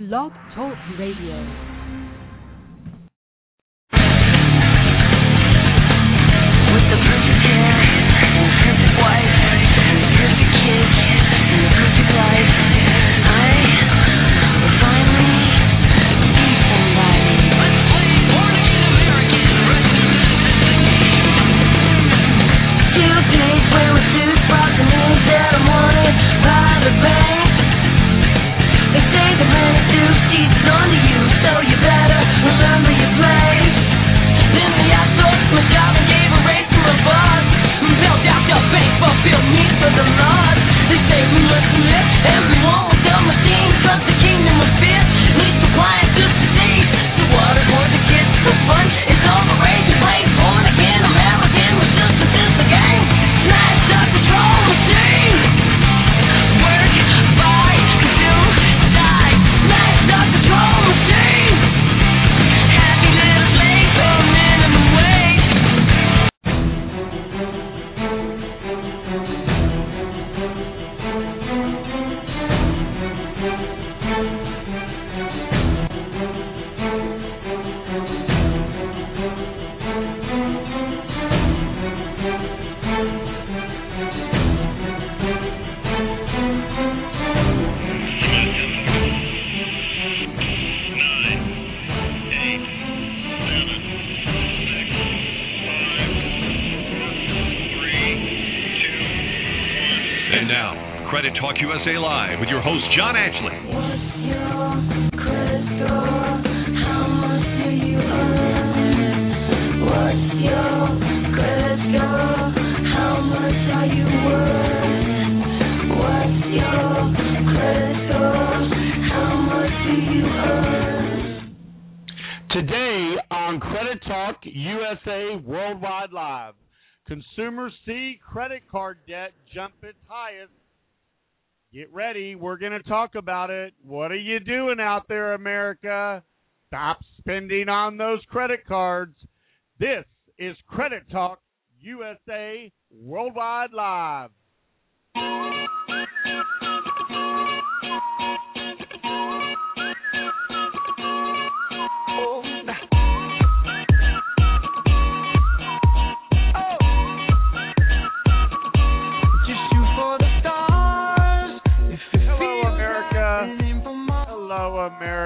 Blog Talk Radio. Talk USA Worldwide Live, consumers see credit card debt jump its highest. Get ready, we're going to talk about it. What are you doing out there, America? Stop spending on those credit cards. This is Credit Talk USA Worldwide Live. Just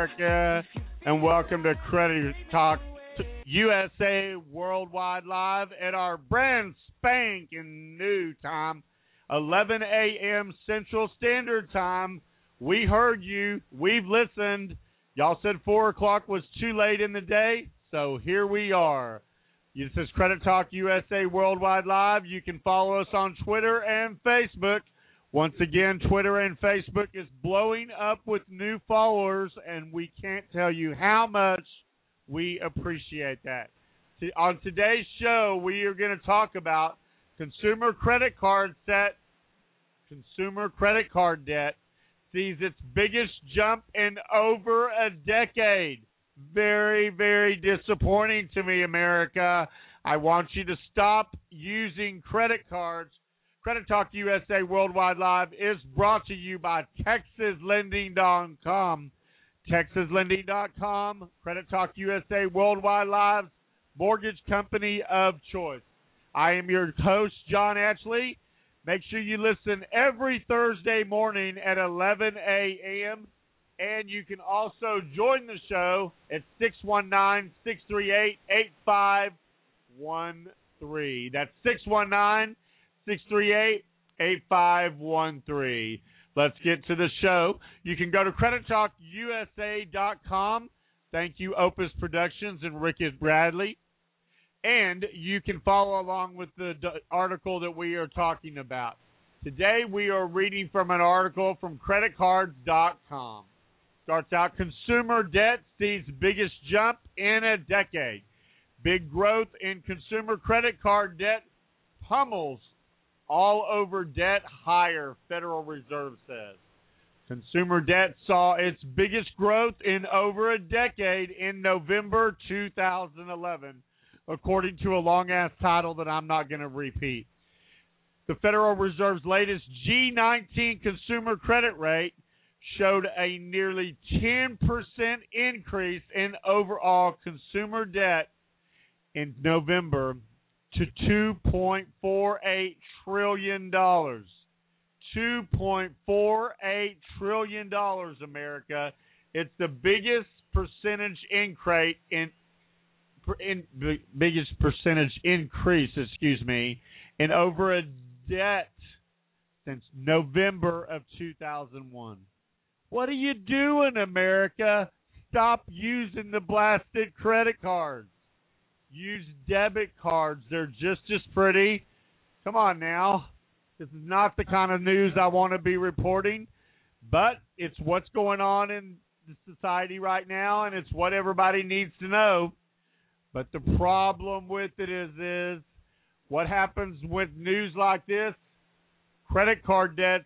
America, and welcome to Credit Talk USA Worldwide Live at our brand spanking new time, 11 a.m. Central Standard Time. We heard you. We've listened. Y'all said 4 o'clock was too late in the day, so here we are. This is Credit Talk USA Worldwide Live. You can follow us on Twitter and Facebook. Once again, Twitter and Facebook is blowing up with new followers, and we can't tell you how much we appreciate that. On today's show, we are going to talk about consumer credit card set, consumer credit card debt sees its biggest jump in over a decade. Very, very disappointing to me, America. I want you to stop using credit cards Credit Talk USA Worldwide Live is brought to you by TexasLending.com. TexasLending.com, Credit Talk USA Worldwide Live, mortgage company of choice. I am your host, John Ashley. Make sure you listen every Thursday morning at 11 a.m. And you can also join the show at 619 638 8513. That's 619 638 8513. Let's get to the show. You can go to credittalkusa.com. Thank you, Opus Productions and Rick Bradley. And you can follow along with the article that we are talking about. Today we are reading from an article from creditcards.com. Starts out consumer debt sees biggest jump in a decade. Big growth in consumer credit card debt pummels all over debt higher, Federal Reserve says. Consumer debt saw its biggest growth in over a decade in November 2011, according to a long ass title that I'm not going to repeat. The Federal Reserve's latest G19 consumer credit rate showed a nearly 10% increase in overall consumer debt in November to $2.48 trillion. $2.48 trillion, America. It's the biggest percentage increase in, in biggest percentage increase, excuse me, in over a debt since November of 2001. What are you doing, America? Stop using the blasted credit cards. Use debit cards. They're just as pretty. Come on now. This is not the kind of news I want to be reporting, but it's what's going on in society right now, and it's what everybody needs to know. But the problem with it is, is what happens with news like this? Credit card debts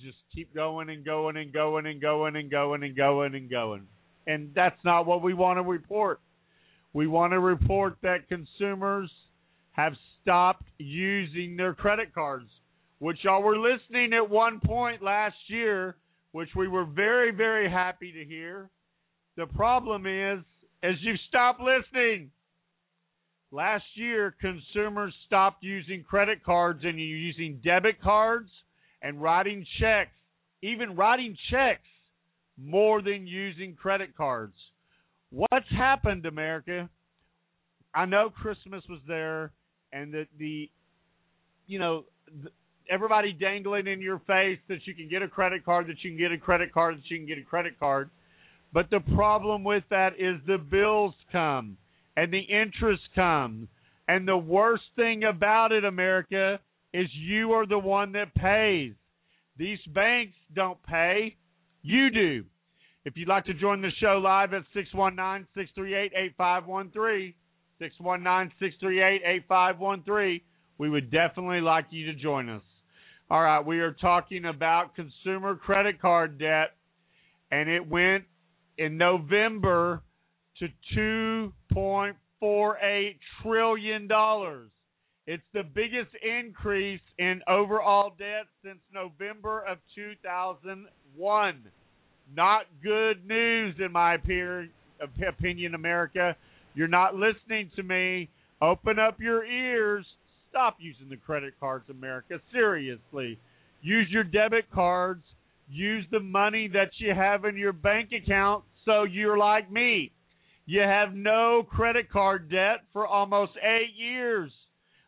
just keep going and going and going and going and going and going and going. And that's not what we want to report. We want to report that consumers have stopped using their credit cards, which y'all were listening at one point last year, which we were very, very happy to hear. The problem is, as you stop listening, last year consumers stopped using credit cards and you're using debit cards and writing checks, even writing checks more than using credit cards. What's happened, America? I know Christmas was there, and that the, you know, the, everybody dangling in your face that you can get a credit card, that you can get a credit card, that you can get a credit card. But the problem with that is the bills come and the interest comes. And the worst thing about it, America, is you are the one that pays. These banks don't pay. You do. If you'd like to join the show live at 619 638 8513, 619 638 8513, we would definitely like you to join us. All right, we are talking about consumer credit card debt, and it went in November to $2.48 trillion. It's the biggest increase in overall debt since November of 2001 not good news in my opinion, America. You're not listening to me. Open up your ears. Stop using the credit cards, America. Seriously. Use your debit cards. Use the money that you have in your bank account so you're like me. You have no credit card debt for almost eight years.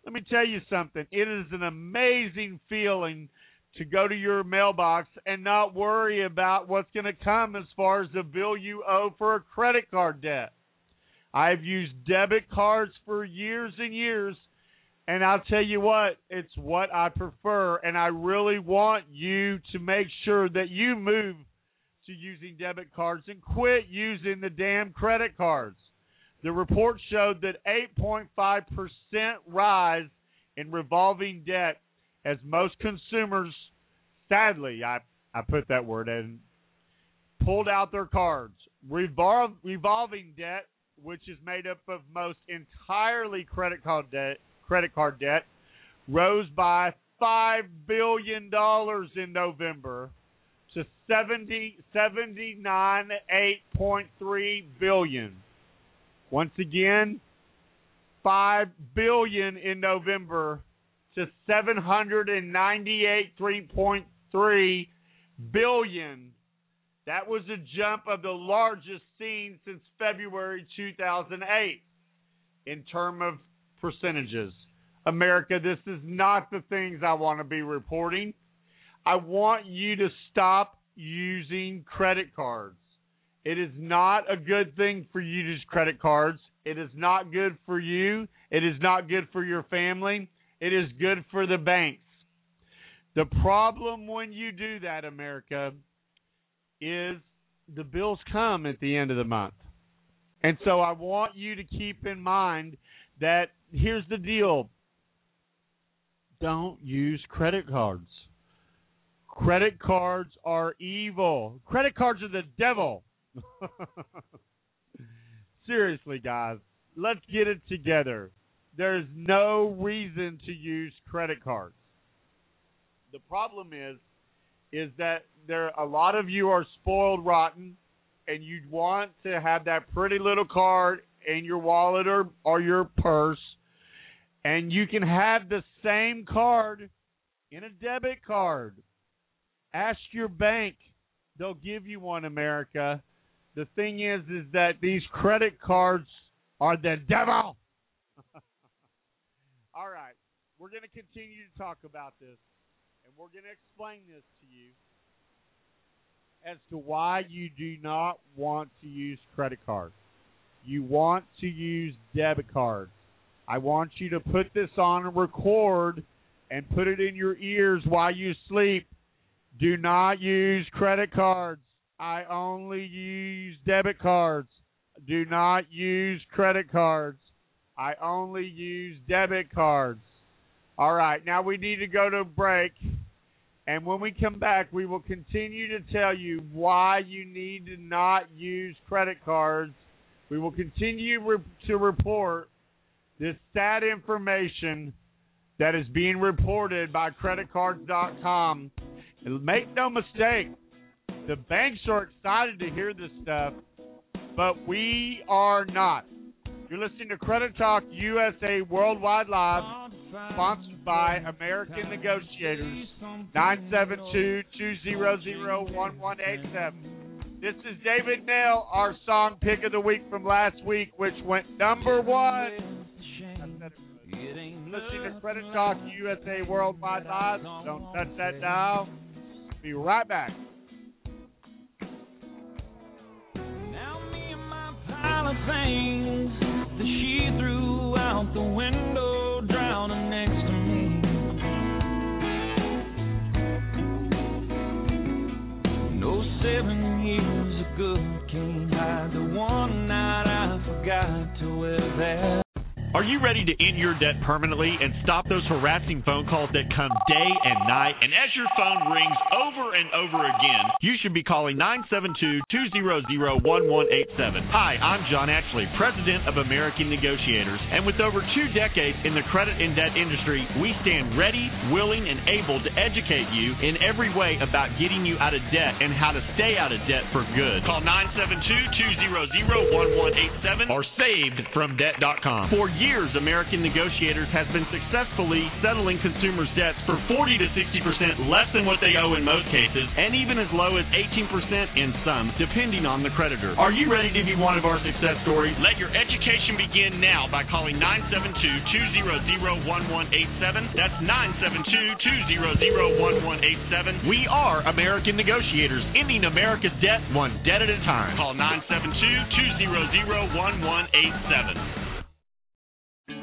Let me tell you something. It is an amazing feeling to go to your mailbox and not worry about what's going to come as far as the bill you owe for a credit card debt. I've used debit cards for years and years, and I'll tell you what, it's what I prefer, and I really want you to make sure that you move to using debit cards and quit using the damn credit cards. The report showed that 8.5% rise in revolving debt as most consumers, sadly, I, I put that word in, pulled out their cards. Revol- revolving debt, which is made up of most entirely credit card debt, credit card debt, rose by five billion dollars in November to 70, 79, 8.3 billion. Once again, five billion in November to 798.3 billion. That was a jump of the largest seen since February 2008 in term of percentages. America, this is not the things I want to be reporting. I want you to stop using credit cards. It is not a good thing for you to use credit cards. It is not good for you. It is not good for your family. It is good for the banks. The problem when you do that, America, is the bills come at the end of the month. And so I want you to keep in mind that here's the deal don't use credit cards. Credit cards are evil. Credit cards are the devil. Seriously, guys, let's get it together there's no reason to use credit cards. The problem is is that there a lot of you are spoiled rotten, and you want to have that pretty little card in your wallet or or your purse, and you can have the same card in a debit card. Ask your bank; they'll give you one, America. The thing is, is that these credit cards are the devil. All right, we're going to continue to talk about this, and we're going to explain this to you as to why you do not want to use credit cards. You want to use debit cards. I want you to put this on a record and put it in your ears while you sleep. Do not use credit cards. I only use debit cards. Do not use credit cards. I only use debit cards. All right, now we need to go to break. And when we come back, we will continue to tell you why you need to not use credit cards. We will continue re- to report this sad information that is being reported by creditcards.com. And make no mistake, the banks are excited to hear this stuff, but we are not. You're listening to Credit Talk USA Worldwide Live, sponsored by American Negotiators, 972-200-1187. This is David Nail, our song pick of the week from last week, which went number one. Listening to Credit Talk USA Worldwide Live. Don't touch that dial. Be right back. Now me and my pile of things that she threw out the window drowning next to me. No seven years of good can't hide the one night I forgot to wear that. Are you ready to end your debt permanently and stop those harassing phone calls that come day and night? And as your phone rings over and over again, you should be calling 972-200-1187. Hi, I'm John Ashley, President of American Negotiators. And with over two decades in the credit and debt industry, we stand ready, willing, and able to educate you in every way about getting you out of debt and how to stay out of debt for good. Call 972-200-1187 or savedfromdebt.com. For years, American Negotiators has been successfully settling consumers' debts for 40 to 60% less than what they owe in most cases, and even as low as 18% in some, depending on the creditor. Are you ready to be one of our success stories? Let your education begin now by calling 972-200-1187. That's 972-200-1187. We are American Negotiators, ending America's debt one debt at a time. Call 972-200-1187.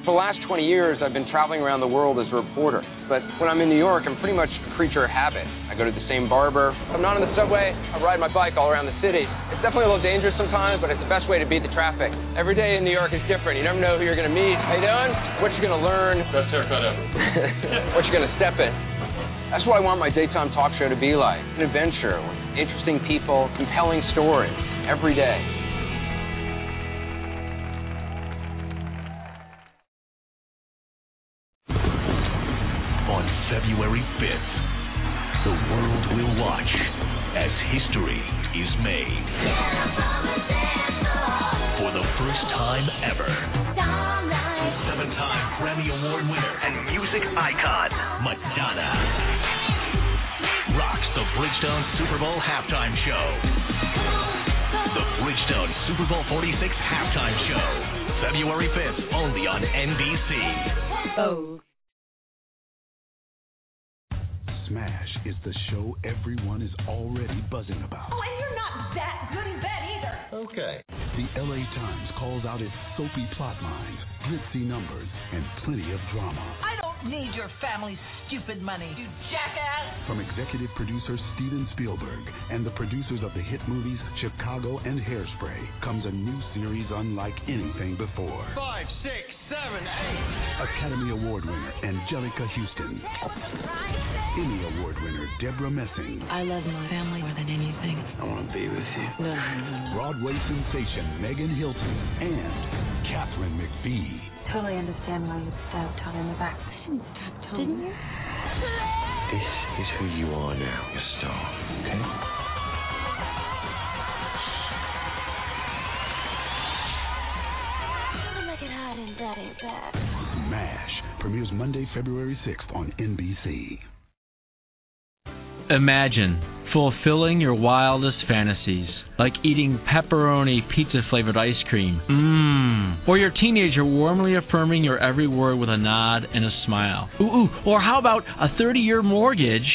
For the last 20 years, I've been traveling around the world as a reporter. But when I'm in New York, I'm pretty much a creature of habit. I go to the same barber. If I'm not on the subway, I ride my bike all around the city. It's definitely a little dangerous sometimes, but it's the best way to beat the traffic. Every day in New York is different. You never know who you're going to meet. How you doing? What you're going to learn. Best haircut ever. what you're going to step in. That's what I want my daytime talk show to be like. An adventure with interesting people, compelling stories every day. February 5th, the world will watch as history is made. For the first time ever, seven time Grammy Award winner and music icon, Madonna, rocks the Bridgestone Super Bowl halftime show. The Bridgestone Super Bowl 46 halftime show. February 5th, only on NBC. Oh. Smash is the show everyone is already buzzing about. Oh, and you're not that good in bed either. Okay. The LA Times calls out its soapy plot lines, glitzy numbers, and plenty of drama. I don't need your family's stupid money, you jackass. From executive producer Steven Spielberg and the producers of the hit movies Chicago and Hairspray comes a new series unlike anything before. Five, six, seven, eight. Academy Award winner Anjelica Huston. Emmy Award winner Debra Messing. I love my family more than anything. I want to be with you. No. Broadway sensation Megan Hilty and Katharine McPhee. Totally understand why you stabbed Todd in the back. I didn't stab Todd. Didn't you? This is who you are now, a star, okay? Look at hiding, that ain't bad. Smash premieres Monday, February 6th on NBC. Imagine fulfilling your wildest fantasies, like eating pepperoni pizza flavored ice cream. Mmm. Or your teenager warmly affirming your every word with a nod and a smile. Ooh, ooh. Or how about a 30 year mortgage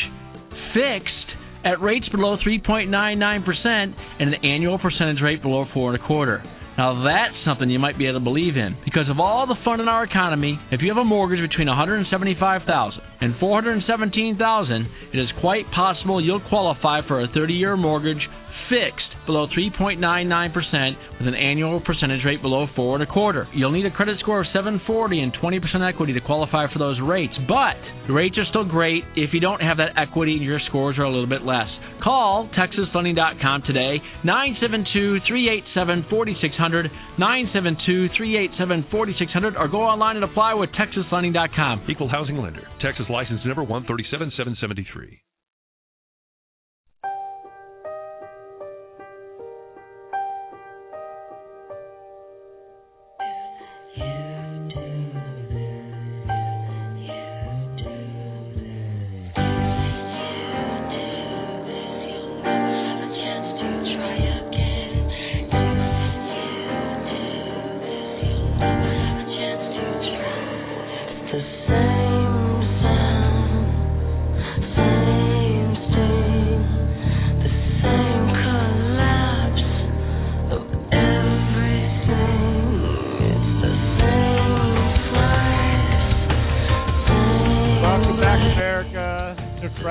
fixed at rates below 3.99% and an annual percentage rate below four and a quarter. Now that's something you might be able to believe in because of all the fun in our economy. If you have a mortgage between 175,000 and 417,000, it is quite possible you'll qualify for a 30-year mortgage fixed below 3.99% with an annual percentage rate below four and a quarter. You'll need a credit score of 740 and 20% equity to qualify for those rates, but the rates are still great if you don't have that equity and your scores are a little bit less. Call TexasFunding.com today, 972-387-4600, 972-387-4600, or go online and apply with TexasFunding.com. Equal housing lender. Texas license number 137773.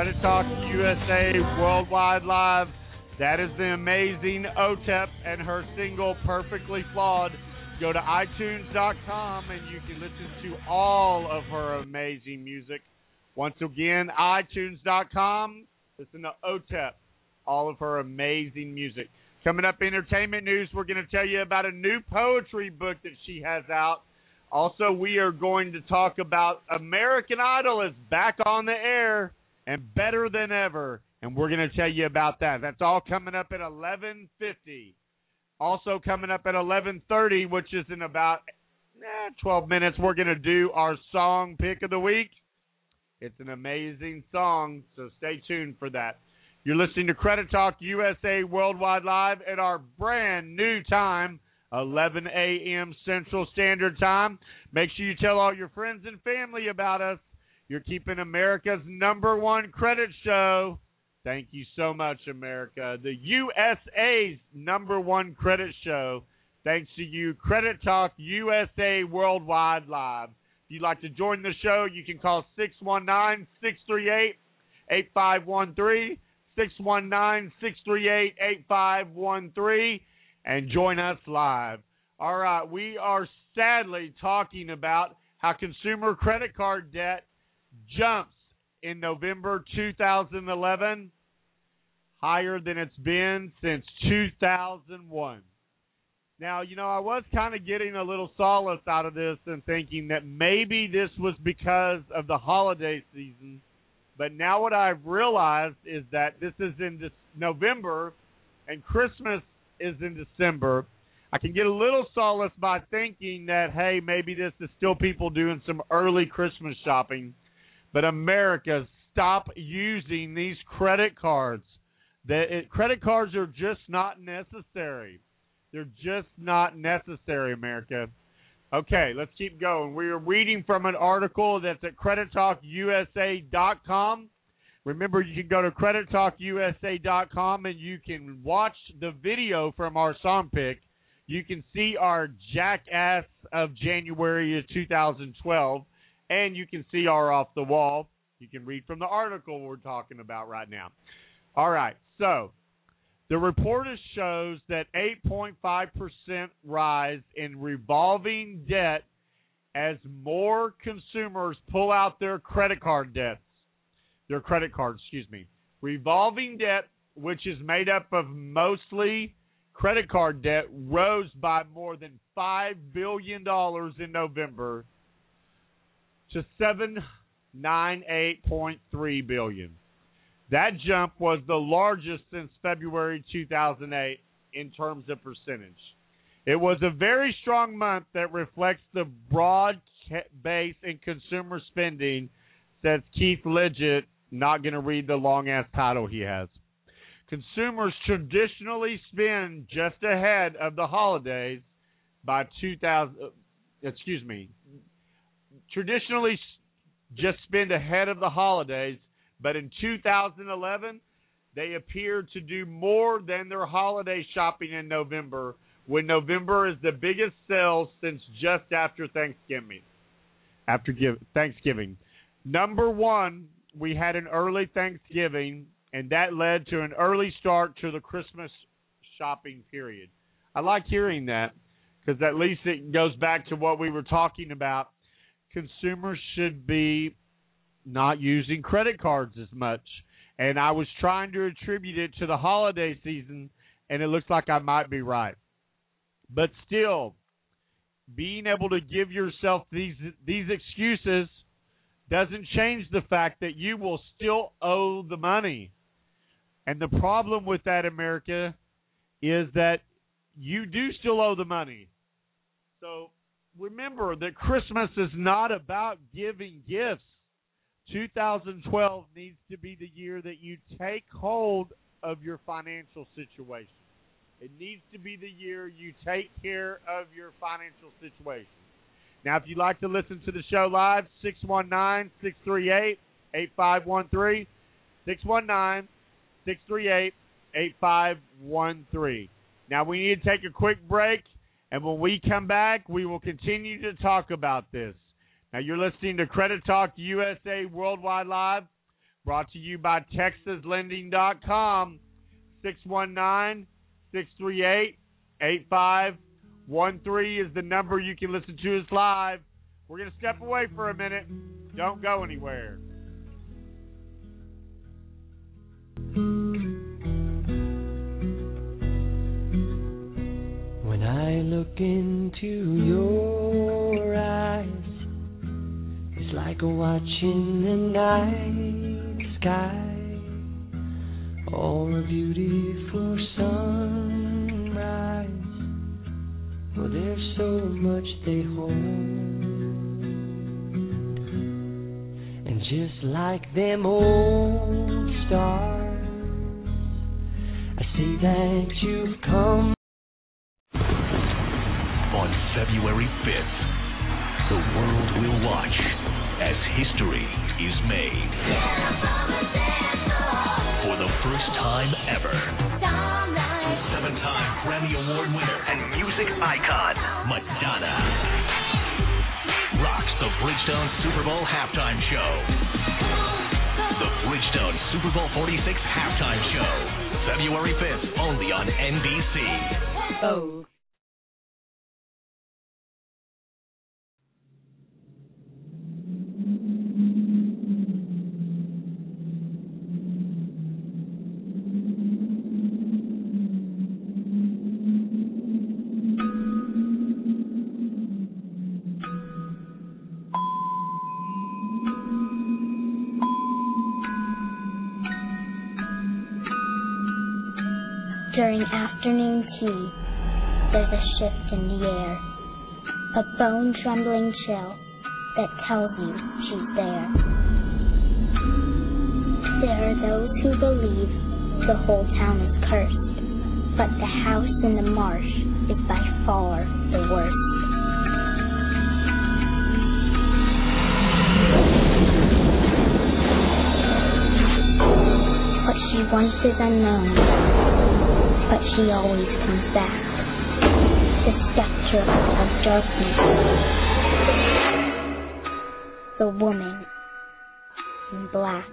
Credit Talk USA Worldwide Live. That is the amazing OTEP and her single Perfectly Flawed. Go to iTunes.com and you can listen to all of her amazing music. Once again, iTunes.com. Listen to OTEP, all of her amazing music. Coming up, entertainment news, we're going to tell you about a new poetry book that she has out. Also, we are going to talk about American Idol is back on the air and better than ever, and we're going to tell you about that. That's all coming up at 11:50. Also coming up at 11:30, which is in about eh, 12 minutes, we're going to do our song pick of the week. It's an amazing song, so stay tuned for that. You're listening to Credit Talk USA Worldwide Live at our brand new time, 11 a.m. Central Standard Time. Make sure you tell all your friends and family about us. You're keeping America's number one credit show. Thank you so much, America. The USA's number one credit show. Thanks to you, Credit Talk USA Worldwide Live. If you'd like to join the show, you can call 619 638 8513. 619 638 8513 and join us live. All right, we are sadly talking about how consumer credit card debt jumps in November 2011 higher than it's been since 2001. Now, you know, I was kind of getting a little solace out of this and thinking that maybe this was because of the holiday season. But now what I've realized is that this is in this November and Christmas is in December. I can get a little solace by thinking that, hey, maybe this is still people doing some early Christmas shopping. But America, stop using these credit cards. It, credit cards are just not necessary. They're just not necessary, America. Okay, let's keep going. We are reading from an article that's at credittalkusa.com. Remember, you can go to credittalkusa.com and you can watch the video from our song pick. You can see our jackass of January of 2012, and you can see our off the wall. You can read from the article we're talking about right now. All right, so the report shows that 8.5% rise in revolving debt as more consumers pull out their credit card debts. Their credit cards, excuse me. Revolving debt, which is made up of mostly credit card debt, rose by more than $5 billion in November to 798.3 billion. That jump was the largest since February 2008 in terms of percentage. It was a very strong month that reflects the broad base in consumer spending, says Keith Leggett. Not going to read the long ass title he has. Consumers traditionally spend just ahead of the holidays by 2000 uh, excuse me traditionally just spend ahead of the holidays but in 2011 they appeared to do more than their holiday shopping in November when November is the biggest sales since just after Thanksgiving after give, Thanksgiving number 1 we had an early Thanksgiving and that led to an early start to the Christmas shopping period. I like hearing that because at least it goes back to what we were talking about. Consumers should be not using credit cards as much. And I was trying to attribute it to the holiday season, and it looks like I might be right. But still, being able to give yourself these these excuses doesn't change the fact that you will still owe the money. And the problem with that, America, is that you do still owe the money. So remember that Christmas is not about giving gifts. 2012 needs to be the year that you take hold of your financial situation. It needs to be the year you take care of your financial situation. Now, if you'd like to listen to the show live, 619 638 8513. 619 638 8513. Now, we need to take a quick break, and when we come back, we will continue to talk about this. Now, you're listening to Credit Talk USA Worldwide Live, brought to you by TexasLending.com. 619 638 8513 is the number you can listen to us live. We're going to step away for a minute. Don't go anywhere. I look into your eyes, it's like a watching the night sky or a beautiful sunrise. Oh, there's so much they hold, and just like them old stars, I see that you've come. February 5th, the world will watch as history is made. For the first time ever, seven time Grammy Award winner and music icon, Madonna, rocks the Bridgestone Super Bowl halftime show. The Bridgestone Super Bowl 46 halftime show, February 5th, only on NBC. Oh. A bone trembling chill that tells you she's there. There are those who believe the whole town is cursed, but the house in the marsh is by far the worst. What she wants is unknown, but she always comes back. The spectre of darkness. The woman in black.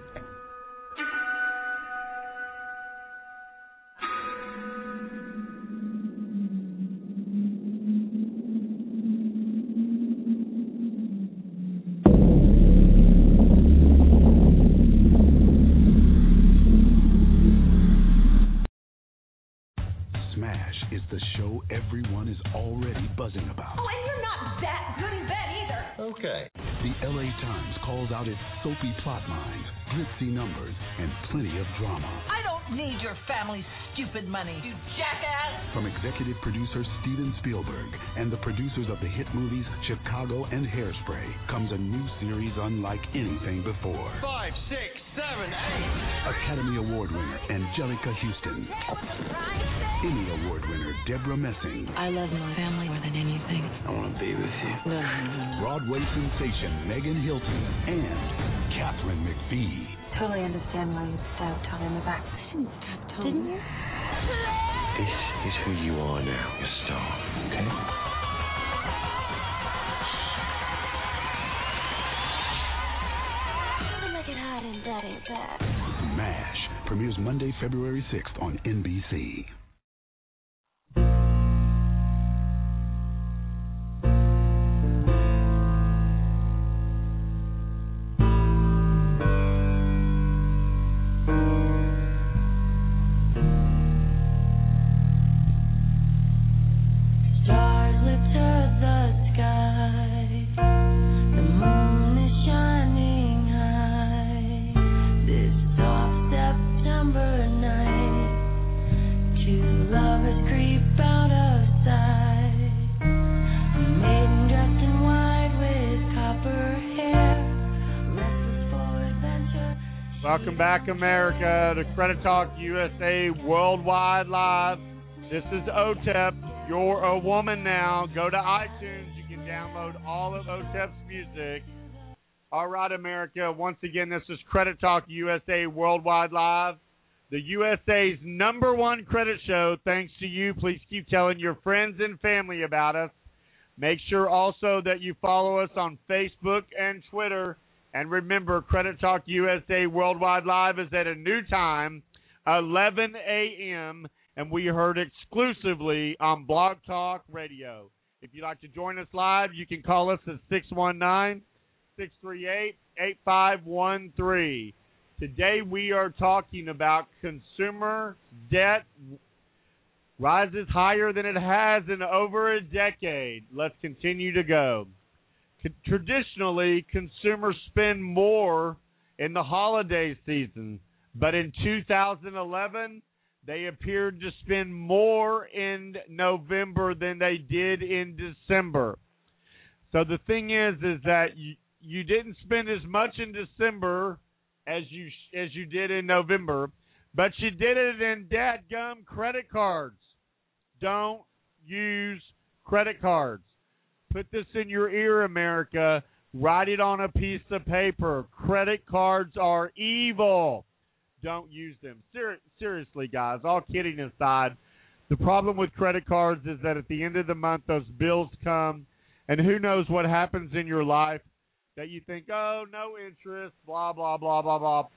Family's stupid money, you jackass. From executive producer Steven Spielberg and the producers of the hit movies Chicago and Hairspray comes a new series unlike anything before. Five, six, seven, eight. Academy Award winner Anjelica Huston. Emmy Award winner Debra Messing. I love my family more than anything. I want to be with you. Broadway sensation Megan Hilty and Katharine McPhee. Totally understand why you stabbed Tom in the back. I didn't stab Tom. Didn't you? This is who you are now, your star. Okay? Gonna make hot and that ain't bad. Smash premieres Monday, February 6th on NBC. Welcome back, America, to Credit Talk USA Worldwide Live. This is OTEP. You're a woman now. Go to iTunes. You can download all of OTEP's music. All right, America. Once again, this is Credit Talk USA Worldwide Live. The USA's number one credit show. Thanks to you. Please keep telling your friends and family about us. Make sure also that you follow us on Facebook and Twitter. And remember, Credit Talk USA Worldwide Live is at a new time, 11 a.m., and we heard exclusively on Blog Talk Radio. If you'd like to join us live, you can call us at 619 638 8513. Today we are talking about consumer debt rises higher than it has in over a decade. Let's continue to go. Traditionally, consumers spend more in the holiday season, but in 2011, they appeared to spend more in November than they did in December. So the thing is, is that you, you didn't spend as much in December as you as you did in November, but you did it in dadgum credit cards. Don't use credit cards. Put this in your ear, America. Write it on a piece of paper. Credit cards are evil. Don't use them. Ser- seriously, guys, all kidding aside, the problem with credit cards is that at the end of the month, those bills come, and who knows what happens in your life that you think, oh, no interest, blah, blah, blah, blah, blah.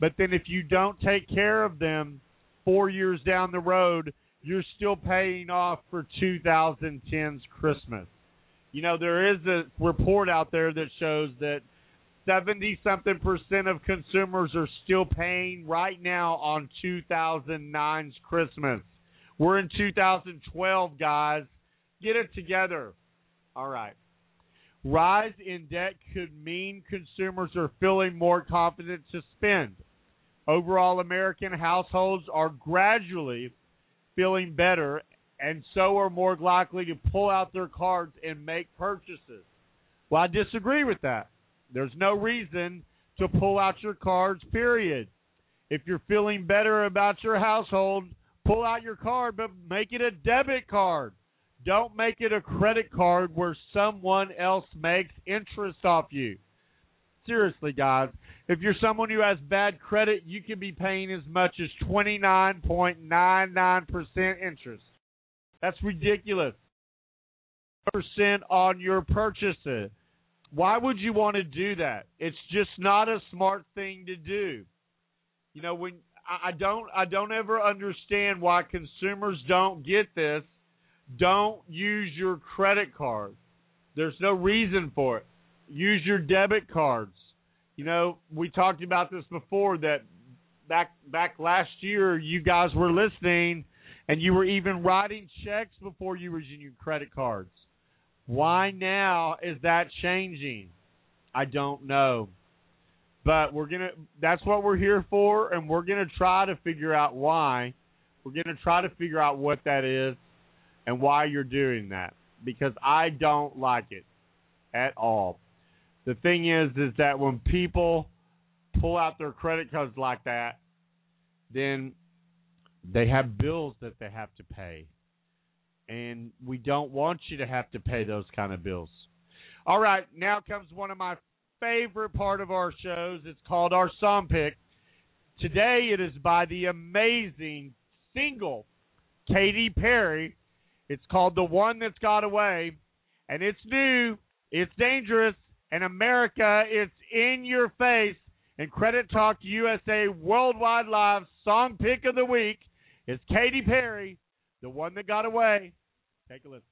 But then if you don't take care of them four years down the road, you're still paying off for 2010's Christmas. You know, there is a report out there that shows that 70 something percent of consumers are still paying right now on 2009's Christmas. We're in 2012, guys. Get it together. All right. Rise in debt could mean consumers are feeling more confident to spend. Overall, American households are gradually feeling better and so are more likely to pull out their cards and make purchases. Well, I disagree with that. There's no reason to pull out your cards, period. If you're feeling better about your household, pull out your card, but make it a debit card. Don't make it a credit card where someone else makes interest off you. Seriously, guys, if you're someone who has bad credit, you can be paying as much as 29.99% interest. That's ridiculous. Percent on your purchases. Why would you want to do that? It's just not a smart thing to do. You know, when I don't I don't ever understand why consumers don't get this. Don't use your credit card. There's no reason for it. Use your debit cards. You know, we talked about this before that back back last year you guys were listening and you were even writing checks before you were using credit cards. Why now is that changing? I don't know. But we're going to that's what we're here for and we're going to try to figure out why. We're going to try to figure out what that is and why you're doing that because I don't like it at all. The thing is is that when people pull out their credit cards like that, then they have bills that they have to pay. And we don't want you to have to pay those kind of bills. All right, now comes one of my favorite part of our shows. It's called our song pick. Today it is by the amazing single Katy Perry. It's called The One That's Got Away. And it's new, it's dangerous, and America, it's in your face. And Credit Talk USA Worldwide Live Song Pick of the Week is Katy Perry, The One That Got Away. Take a listen.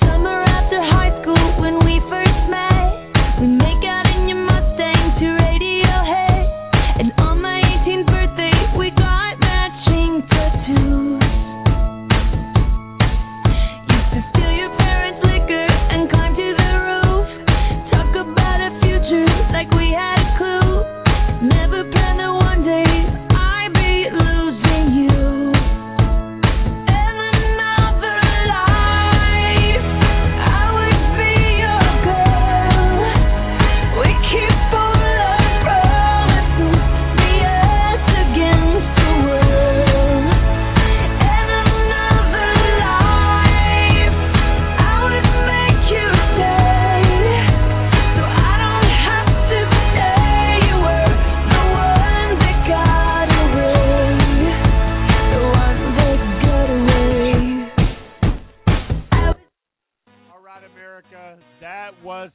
Summer after high school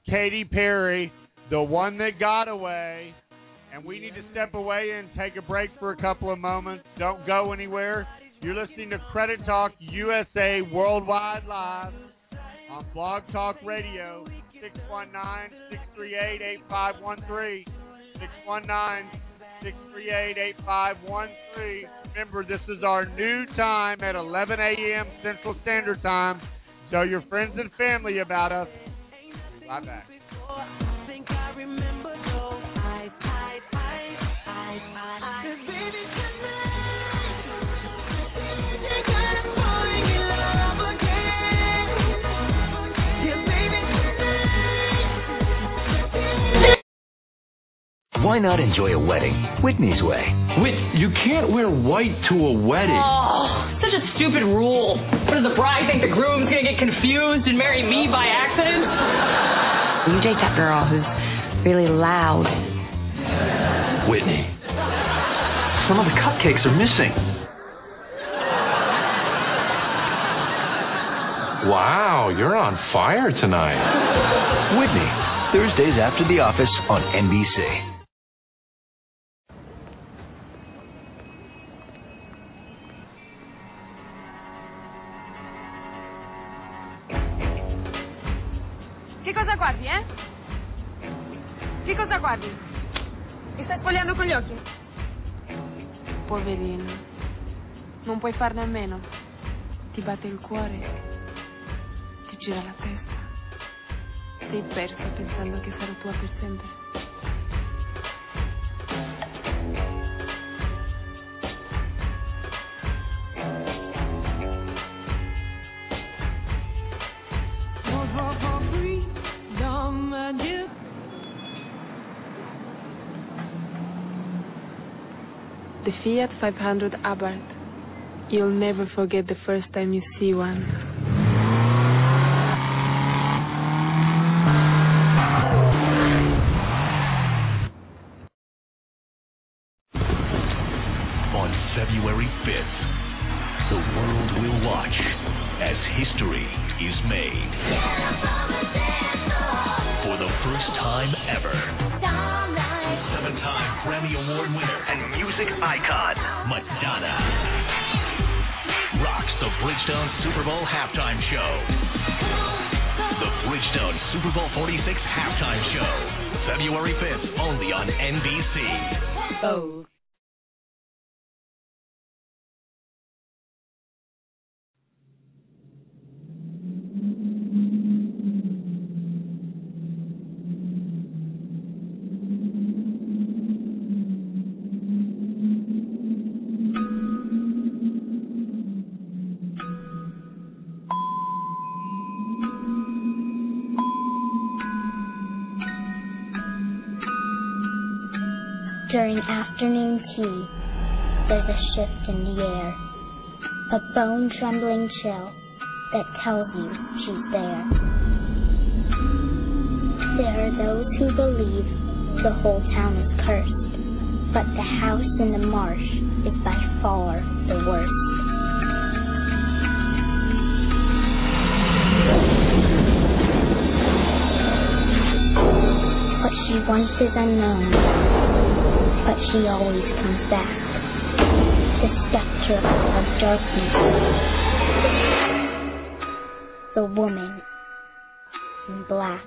Katy Perry, the one that got away. And we need to step away and take a break for a couple of moments. Don't go anywhere. You're listening to Credit Talk USA Worldwide Live on Blog Talk Radio, 619 638 8513. 619 638 8513. Remember, this is our new time at 11 a.m. Central Standard Time. Tell your friends and family about us. We'll be Why not enjoy a wedding Whitney's way? Wait, you can't wear white to a wedding. Oh, such a stupid rule. What does the bride think the groom's gonna get confused and marry me by accident? You date that girl who's really loud. Whitney. Some of the cupcakes are missing. Wow, you're on fire tonight. Whitney, Thursdays after the office on NBC. Che cosa guardi? Mi stai spogliando con gli occhi? Poverino. Non puoi farne a meno. Ti batte il cuore. Ti gira la testa. Sei persa pensando che sarò tua per sempre. Fiat 500 Abarth. You'll never forget the first time you see one. Chill that tells you she's there. There are those who believe the whole town is cursed, but the house in the marsh is by far the worst. What she wants is unknown, but she always comes back. The spectre of darkness. The woman in black.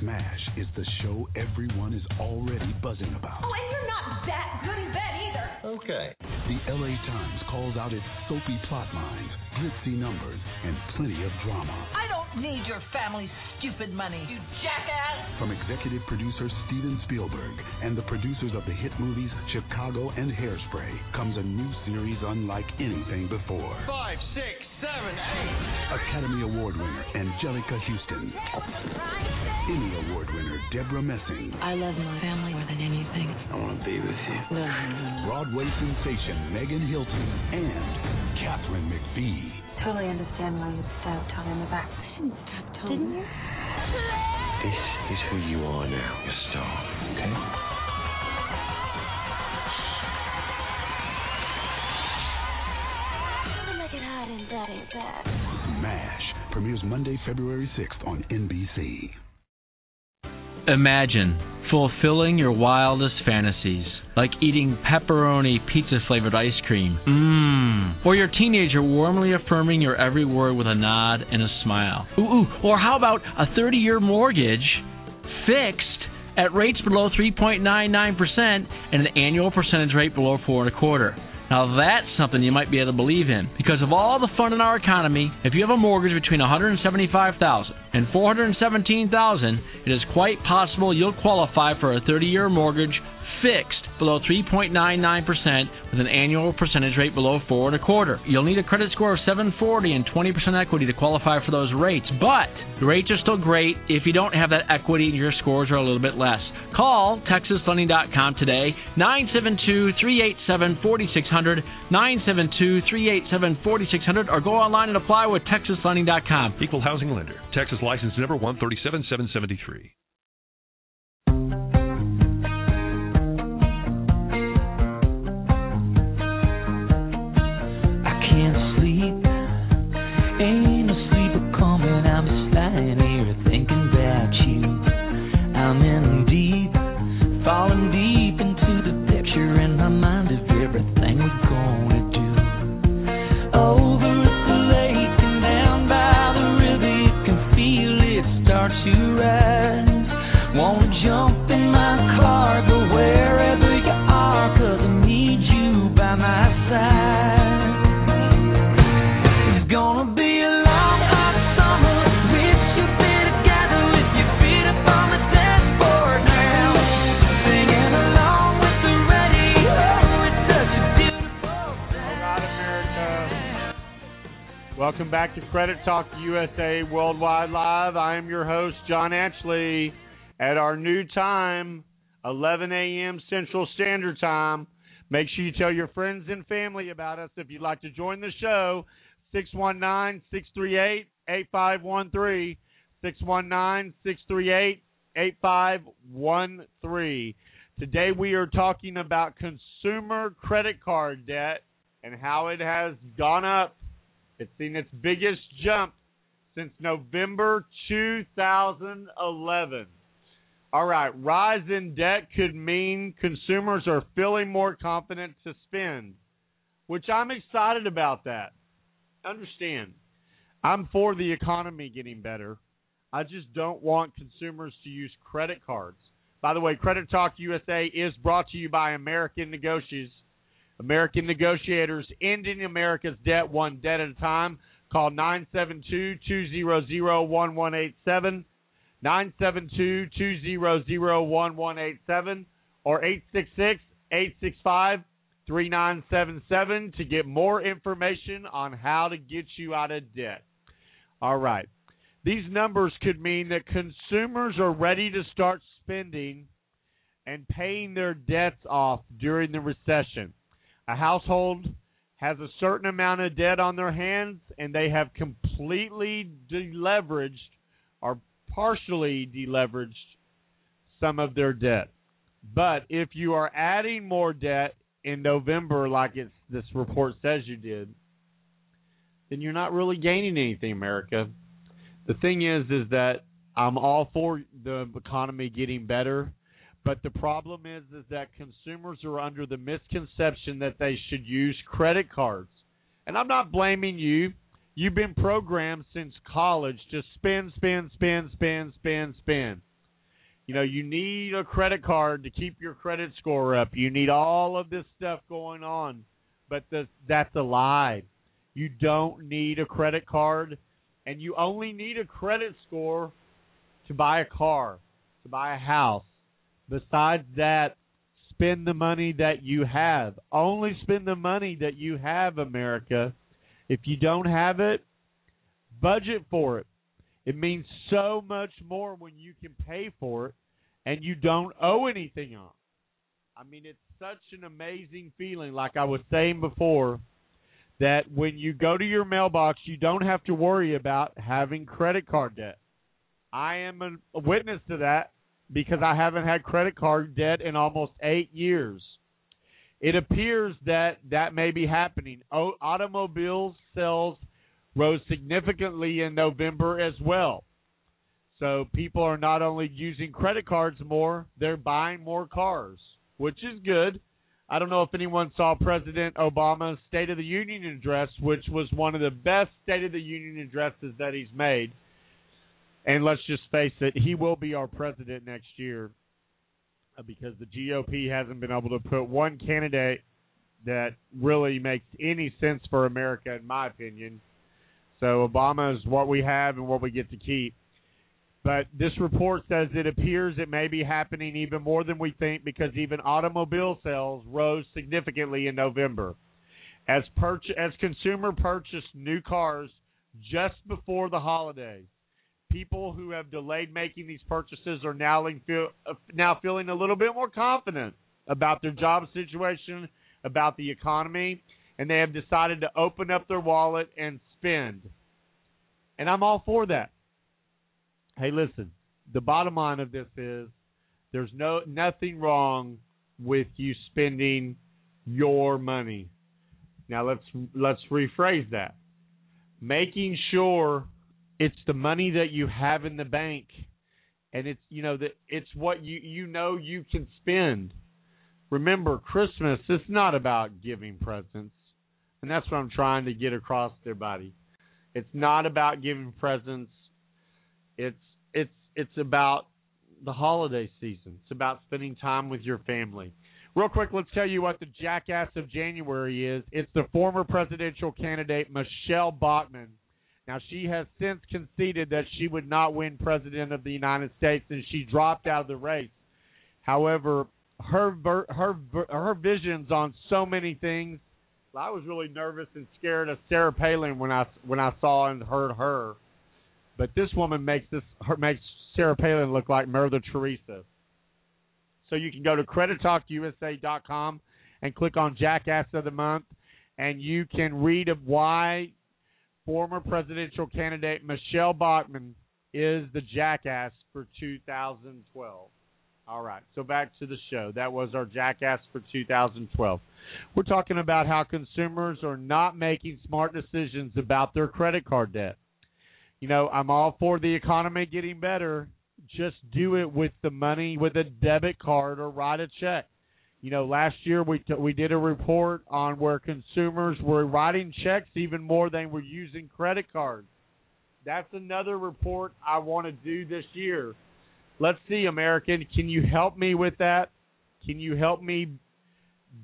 Smash is the show everyone is already buzzing about. Oh, and you're not that good in bed either. Okay. The LA Times calls out its soapy plot lines, glitzy numbers, and plenty of drama. I don't need your family's stupid money, you jackass. From executive producer Steven Spielberg and the producers of the hit movies Chicago and Hairspray comes a new series unlike anything before. Five, six, seven, eight. Academy Award winner Anjelica Huston. Emmy Award winner Debra Messing. I love my family more than anything. I want to be with you. Broadway sensation Megan Hilty and Katharine McPhee. Totally understand why you stabbed Tom in the back. Stop, Tom. Didn't you? This is who you are now, your star. Okay? Look at hot and daddy's. MASH premieres Monday, February 6th on NBC. Imagine fulfilling your wildest fantasies, like eating pepperoni pizza flavored ice cream. Mmm. Or your teenager warmly affirming your every word with a nod and a smile. Ooh, ooh. Or how about a 30 year mortgage fixed at rates below 3.99% and an annual percentage rate below four and a quarter? Now that's something you might be able to believe in. Because of all the fun in our economy, if you have a mortgage between 175,000 and 417,000, it is quite possible you'll qualify for a 30-year mortgage fixed below 3.99% with an annual percentage rate below four and a quarter. You'll need a credit score of 740 and 20% equity to qualify for those rates, but the rates are still great if you don't have that equity and your scores are a little bit less. Call TexasFunding.com today, 972-387-4600, 972-387-4600, or go online and apply with TexasFunding.com. Equal housing lender. Texas license number 137773. Falling deep into the picture in my mind of everything we're gonna do. Over the lake and down by the river, you can feel it start to rise. Wanna jump in my car, go wherever Welcome back to Credit Talk USA Worldwide Live. I am your host, John Ashley, at our new time, 11 a.m. Central Standard Time. Make sure you tell your friends and family about us if you'd like to join the show. 619 638 8513. 619 638 8513. Today we are talking about consumer credit card debt and how it has gone up. It's seen its biggest jump since November 2011. All right, rise in debt could mean consumers are feeling more confident to spend, which I'm excited about that. Understand, I'm for the economy getting better. I just don't want consumers to use credit cards. By the way, Credit Talk USA is brought to you by American Negotiators. American Negotiators ending America's debt one debt at a time. Call 972-200-1187, 972-200-1187, or 866-865-5365. 3977 to get more information on how to get you out of debt. All right. These numbers could mean that consumers are ready to start spending and paying their debts off during the recession. A household has a certain amount of debt on their hands and they have completely deleveraged or partially deleveraged some of their debt. But if you are adding more debt in November, like it's, this report says you did, then you're not really gaining anything, America. The thing is, is that I'm all for the economy getting better, but the problem is, is that consumers are under the misconception that they should use credit cards. And I'm not blaming you. You've been programmed since college to spend, spend, spend, spend, spend, spend. You know, you need a credit card to keep your credit score up. You need all of this stuff going on. But the, that's a lie. You don't need a credit card, and you only need a credit score to buy a car, to buy a house. Besides that, spend the money that you have. Only spend the money that you have, America. If you don't have it, budget for it. It means so much more when you can pay for it and you don't owe anything on. I mean, it's such an amazing feeling, like I was saying before, that when you go to your mailbox, you don't have to worry about having credit card debt. I am a witness to that because I haven't had credit card debt in almost eight years. It appears that that may be happening. Automobile sales rose significantly in November as well. So people are not only using credit cards more, they're buying more cars, which is good. I don't know if anyone saw President Obama's State of the Union address, which was one of the best State of the Union addresses that he's made. And let's just face it, he will be our president next year uh, because the GOP hasn't been able to put one candidate that really makes any sense for America, in my opinion. So Obama is what we have and what we get to keep. But this report says it appears it may be happening even more than we think because even automobile sales rose significantly in November. As purch- as consumer purchased new cars just before the holidays, people who have delayed making these purchases are now feel, uh, now feeling a little bit more confident about their job situation, about the economy, and they have decided to open up their wallet and spend. And I'm all for that. Hey, listen. The bottom line of this is there's no nothing wrong with you spending your money. Now let's let's rephrase that. Making sure it's the money that you have in the bank and it's you know that it's what you you know you can spend. Remember, Christmas is not about giving presents. And that's what I'm trying to get across to everybody. It's not about giving presents. It's it's it's about the holiday season. It's about spending time with your family. Real quick, let's tell you what the jackass of January is. It's the former presidential candidate Michelle Bachmann. Now she has since conceded that she would not win president of the United States and she dropped out of the race. However, her her her visions on so many things. I was really nervous and scared of Sarah Palin when I when I saw and heard her. But this woman makes this her, makes Sarah Palin look like Mother Teresa. So you can go to credittalkusa.com and click on Jackass of the Month, and you can read of why former presidential candidate Michelle Bachmann is the jackass for 2012. All right, so back to the show. That was our jackass for 2012. We're talking about how consumers are not making smart decisions about their credit card debt. You know, I'm all for the economy getting better. Just do it with the money with a debit card or write a check. You know, last year we t- we did a report on where consumers were writing checks even more than were using credit cards. That's another report I want to do this year. Let's see, American, can you help me with that? Can you help me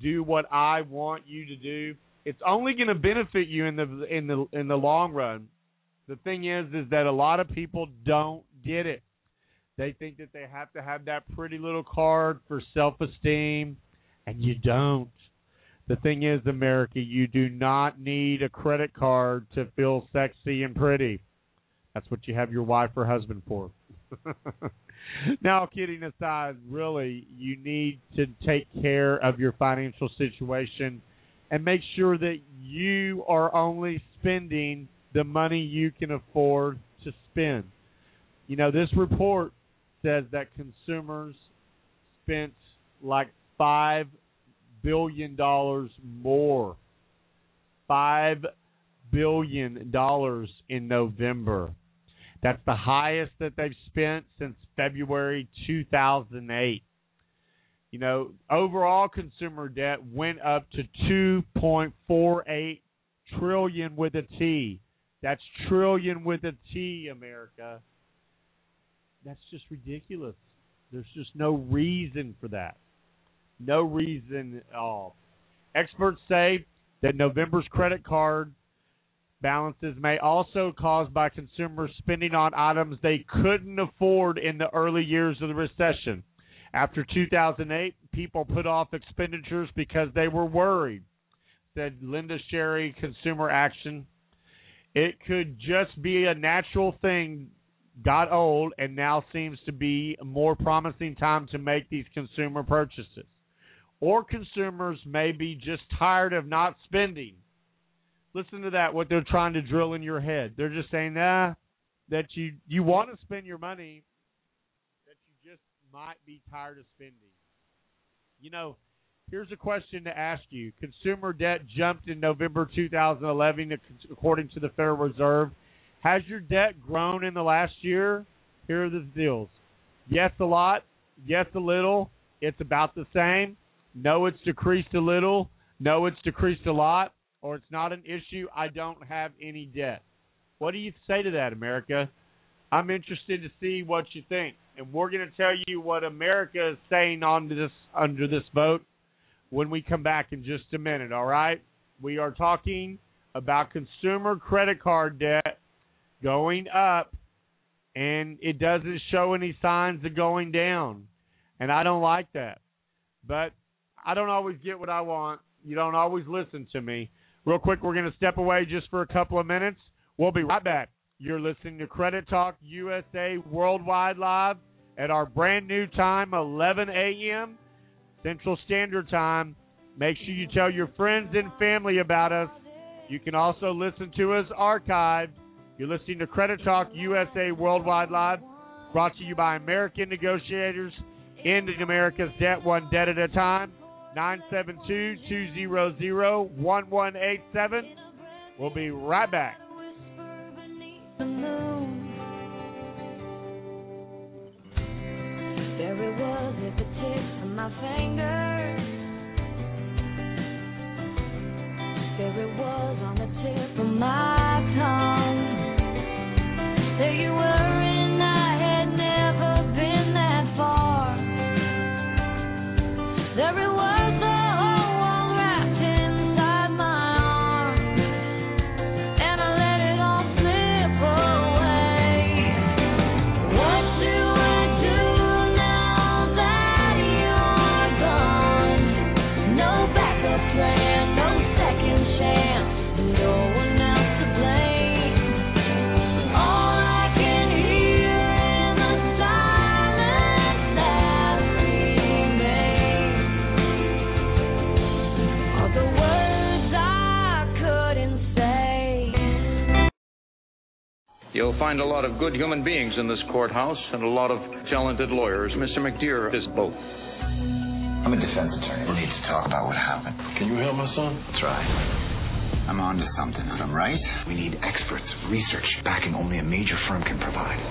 do what I want you to do? It's only going to benefit you in the in the in the long run. The thing is is that a lot of people don't get it. They think that they have to have that pretty little card for self-esteem and you don't. The thing is, America, you do not need a credit card to feel sexy and pretty. That's what you have your wife or husband for. now, kidding aside, really, you need to take care of your financial situation and make sure that you are only spending the money you can afford to spend. You know, this report says that consumers spent like five billion dollars more. Five billion dollars in November. That's the highest that they've spent since February 2008. You know, overall consumer debt went up to 2.48 trillion with a T. That's trillion with a T, America. That's just ridiculous. There's just no reason for that. No reason at all. Experts say that November's credit card balances may also caused by consumers spending on items they couldn't afford in the early years of the recession. After 2008, people put off expenditures because they were worried, said Linda Sherry, Consumer Action. It could just be a natural thing got old and now seems to be a more promising time to make these consumer purchases. Or consumers may be just tired of not spending. Listen to that, what they're trying to drill in your head. They're just saying, nah, that you, you want to spend your money, that you just might be tired of spending. You know, here's a question to ask you. Consumer debt jumped in November 2011, according to the Federal Reserve. Has your debt grown in the last year? Here are the deals. Yes, a lot. Yes, a little. It's about the same. No, it's decreased a little. No, it's decreased a lot. Or it's not an issue. I don't have any debt. What do you say to that, America? I'm interested to see what you think. And we're going to tell you what America is saying on this under this vote when we come back in just a minute, all right? We are talking about consumer credit card debt going up and it doesn't show any signs of going down. And I don't like that. But I don't always get what I want. You don't always listen to me. Real quick, we're going to step away just for a couple of minutes. We'll be right back. You're listening to Credit Talk USA Worldwide Live at our brand new time, 11 a.m. Central Standard Time. Make sure you tell your friends and family about us. You can also listen to us archived you're listening to Credit Talk USA Worldwide Live, brought to you by American Negotiators, ending America's debt one debt at a time. 972 200 1187. We'll be right back. There it was at the tips of my fingers. There it was on the tip of my tongue. There you were, find a lot of good human beings in this courthouse and a lot of talented lawyers. Mr. McDeere is both. I'm a defense attorney. We need to talk about what happened. Can you help my son? That's right. I'm on to something. If I'm right, we need experts, research, backing only a major firm can provide.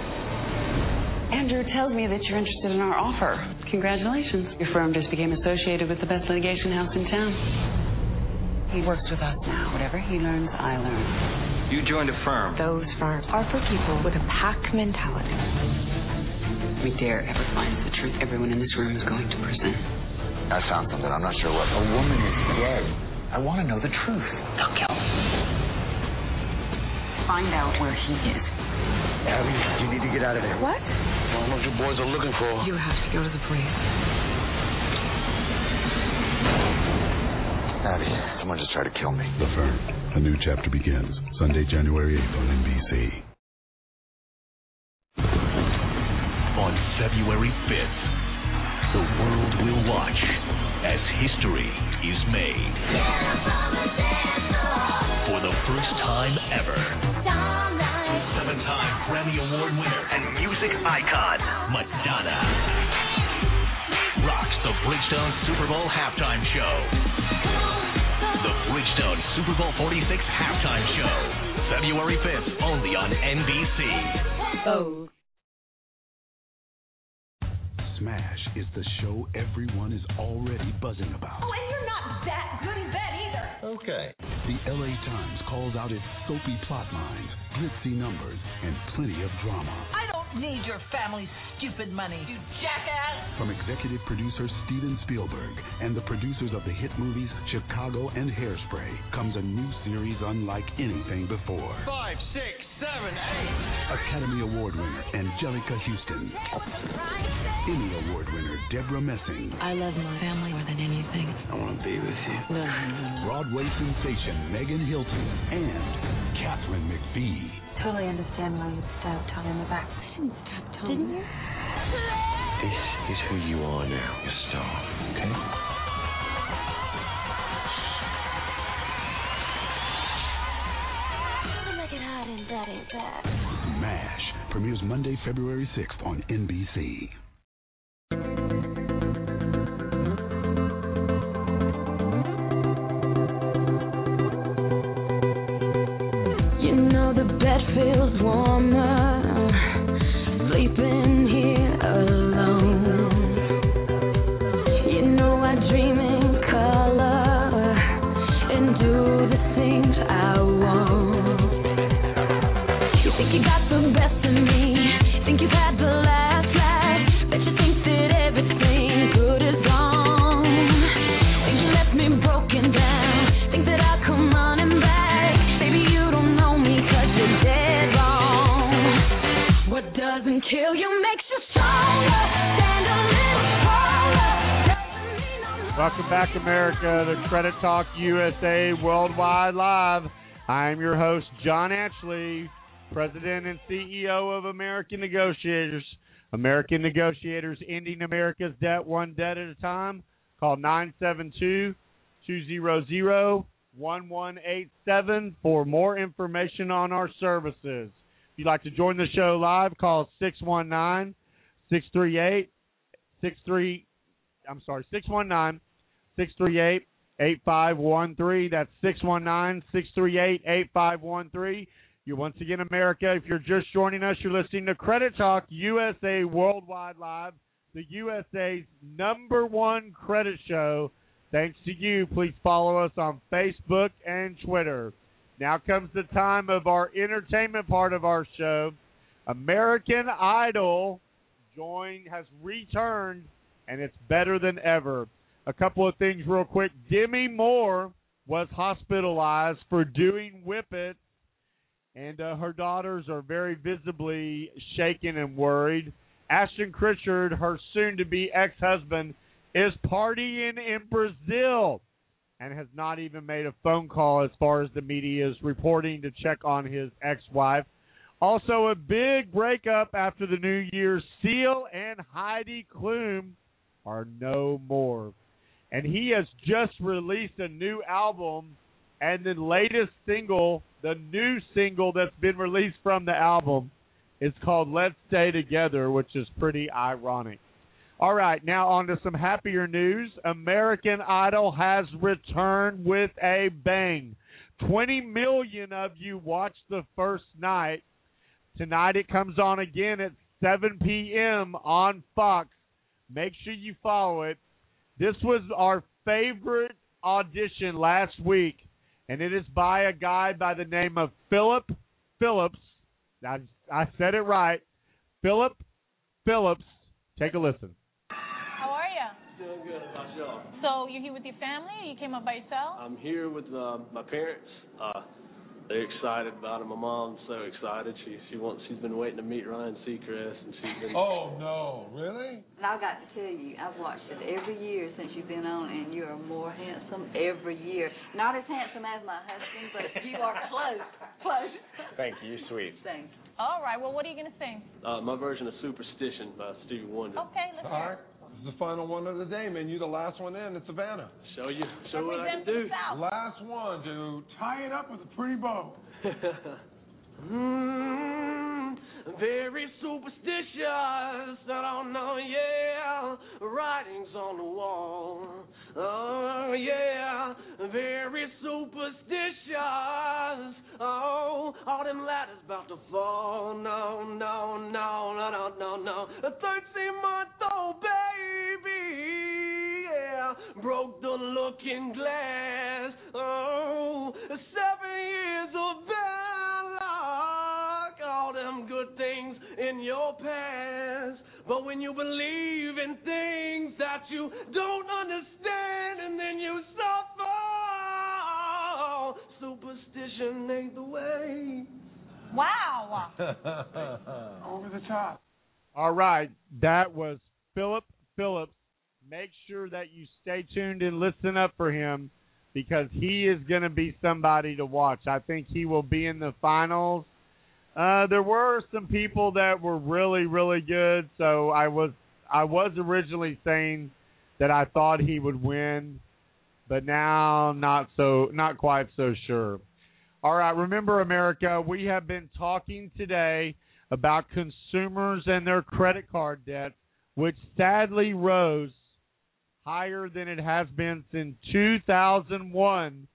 Andrew tells me that you're interested in our offer. Congratulations. Your firm just became associated with the best litigation house in town. He works with us now. Whatever he learns, I learn. You joined a firm. Those firms are for people with a pack mentality. If we dare ever find the truth, everyone in this room is going to prison. I found something. I'm not sure what. A woman is dead. I want to know the truth. Don't kill him. Find out where he is. Abby, you need to get out of there. What? I don't know what your boys are looking for. You have to go to the police. Abby, someone just tried to kill me. The Firm. A new chapter begins Sunday, January 8th on NBC. On February 5th, the world will watch as history is made. For the first time ever, seven time Grammy Award winner and music icon, Madonna, rocks the Bridgestone Super Bowl halftime show. The Super Bowl 46 halftime show, February 5th, only on NBC. Oh. Smash is the show everyone is already buzzing about. Oh, and you're not that good in bed either. Okay. The LA Times calls out its soapy plot lines, glitzy numbers, and plenty of drama. I don't need your family's stupid money, you jackass. From executive producer Steven Spielberg and the producers of the hit movies Chicago and Hairspray comes a new series unlike anything before. Five, six, seven, eight. Academy Award winner Anjelica Huston. Emmy Award winner Debra Messing. I love my family more than anything. I want to be with you. Broadway sensation Megan Hilty and Katharine McPhee. Totally understand why you stabbed Tommy in the back. I didn't stab Tommy. Didn't you? This is who you are now, your star. Okay? Make it hot and that ain't bad. MASH premieres Monday, February 6th on NBC. The bed feels warmer. Sleeping Welcome back, America, the Credit Talk USA Worldwide Live. I'm your host, John Ashley, President and CEO of American Negotiators. American Negotiators ending America's debt one debt at a time. Call 972 200 1187 for more information on our services. If you'd like to join the show live, call 619 638 63 I'm sorry, 619 638 8513. That's 619 638 8513. You once again, America, if you're just joining us, you're listening to Credit Talk USA Worldwide Live, the USA's number one credit show. Thanks to you. Please follow us on Facebook and Twitter. Now comes the time of our entertainment part of our show. American Idol join has returned and it's better than ever. A couple of things real quick. Demi Moore was hospitalized for doing Whip It, and uh, her daughters are very visibly shaken and worried. Ashton Kutcher, her soon-to-be ex-husband, is partying in Brazil and has not even made a phone call as far as the media is reporting to check on his ex-wife. Also, a big breakup after the New Year's. Seal and Heidi Klum are no more. And he has just released a new album, and the latest single, the new single that's been released from the album, is called Let's Stay Together, which is pretty ironic. All right, now on to some happier news. American Idol has returned with a bang. 20 million of you watched the first night. Tonight it comes on again at 7 p.m. on Fox. Make sure you follow it. This was our favorite audition last week, and it is by a guy by the name of Philip Phillips. I, I said it right. Philip Phillips. Take a listen. How are you? Doing good about y'all. So you're here with your family, or you came up by yourself? I'm here with uh, my parents. Uh, They're excited about it. My mom's so excited. She she wants. She's been waiting to meet Ryan Seacrest, and she's been. Oh no, really? And I've got to tell you, I've watched it every year since you've been on, and you are more handsome every year. Not as handsome as my husband, but you are close, close. Thank you, You're sweet. Thank you. All right. Well, what are you going to sing? Uh, my version of Superstition by Stevie Wonder. Okay, let's All hear right. This is the final one of the day, man. You the last one in. It's Savannah. Show you, show what I can do. South. Last one to tie it up with a pretty bow. Mm, very superstitious. I don't know, yeah. Writings on the wall. Oh, yeah. Very superstitious. Oh, all them ladders about to fall. No, no, no, no, no, no, no. A 13 month old baby. Yeah. Broke the looking glass. Oh, seven years of bad luck. All them good things in your past. But when you believe in things that you don't understand and then you suffer, superstition ain't the way. Wow. Over the top. All right, that was Philip Phillips. Make sure that you stay tuned and listen up for him because he is going to be somebody to watch. I think he will be in the finals. Uh, there were some people that were really, really good, so I was I was originally saying that I thought he would win, but now not so not quite so sure. All right, remember America, we have been talking today about consumers and their credit card debt, which sadly rose higher than it has been since 2001.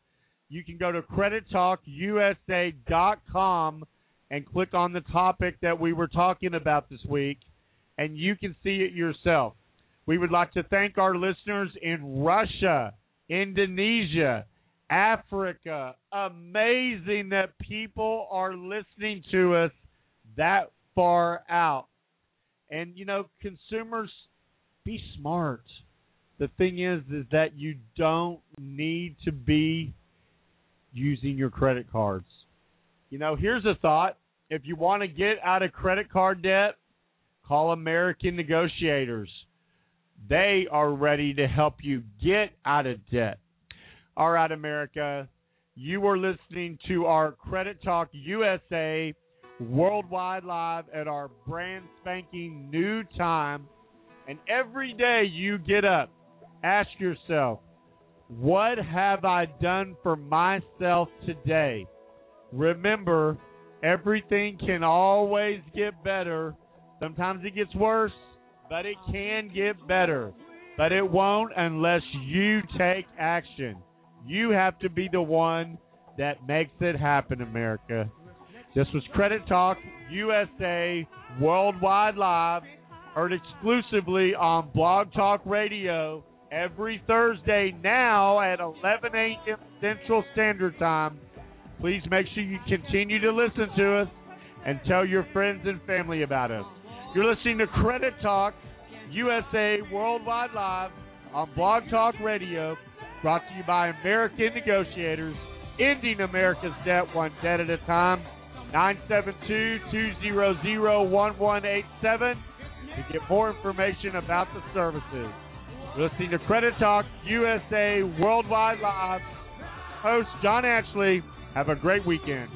You can go to credittalkusa.com and click on the topic that we were talking about this week, and you can see it yourself. We would like to thank our listeners in Russia, Indonesia, Africa. Amazing that people are listening to us that far out. And you know, consumers be smart. The thing is is that you don't need to be using your credit cards. You know, here's a thought. If you want to get out of credit card debt, call American Negotiators. They are ready to help you get out of debt. All right, America, you are listening to our Credit Talk USA worldwide live at our brand spanking new time. And every day you get up, ask yourself, what have I done for myself today? Remember, everything can always get better. Sometimes it gets worse, but it can get better. But it won't unless you take action. You have to be the one that makes it happen, America. This was Credit Talk USA Worldwide Live, heard exclusively on Blog Talk Radio every Thursday now at 11 a.m. Central Standard Time. Please make sure you continue to listen to us and tell your friends and family about us. You're listening to Credit Talk USA Worldwide Live on Blog Talk Radio, brought to you by American Negotiators, ending America's debt one debt at a time. 972-200-1187 to get more information about the services. You're listening to Credit Talk USA Worldwide Live. Host John Ashley. Have a great weekend.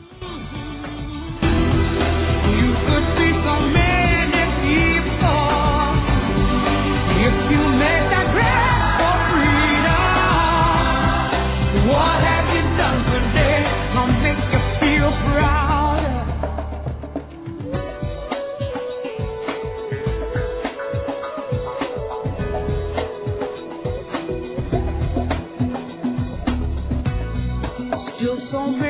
Still so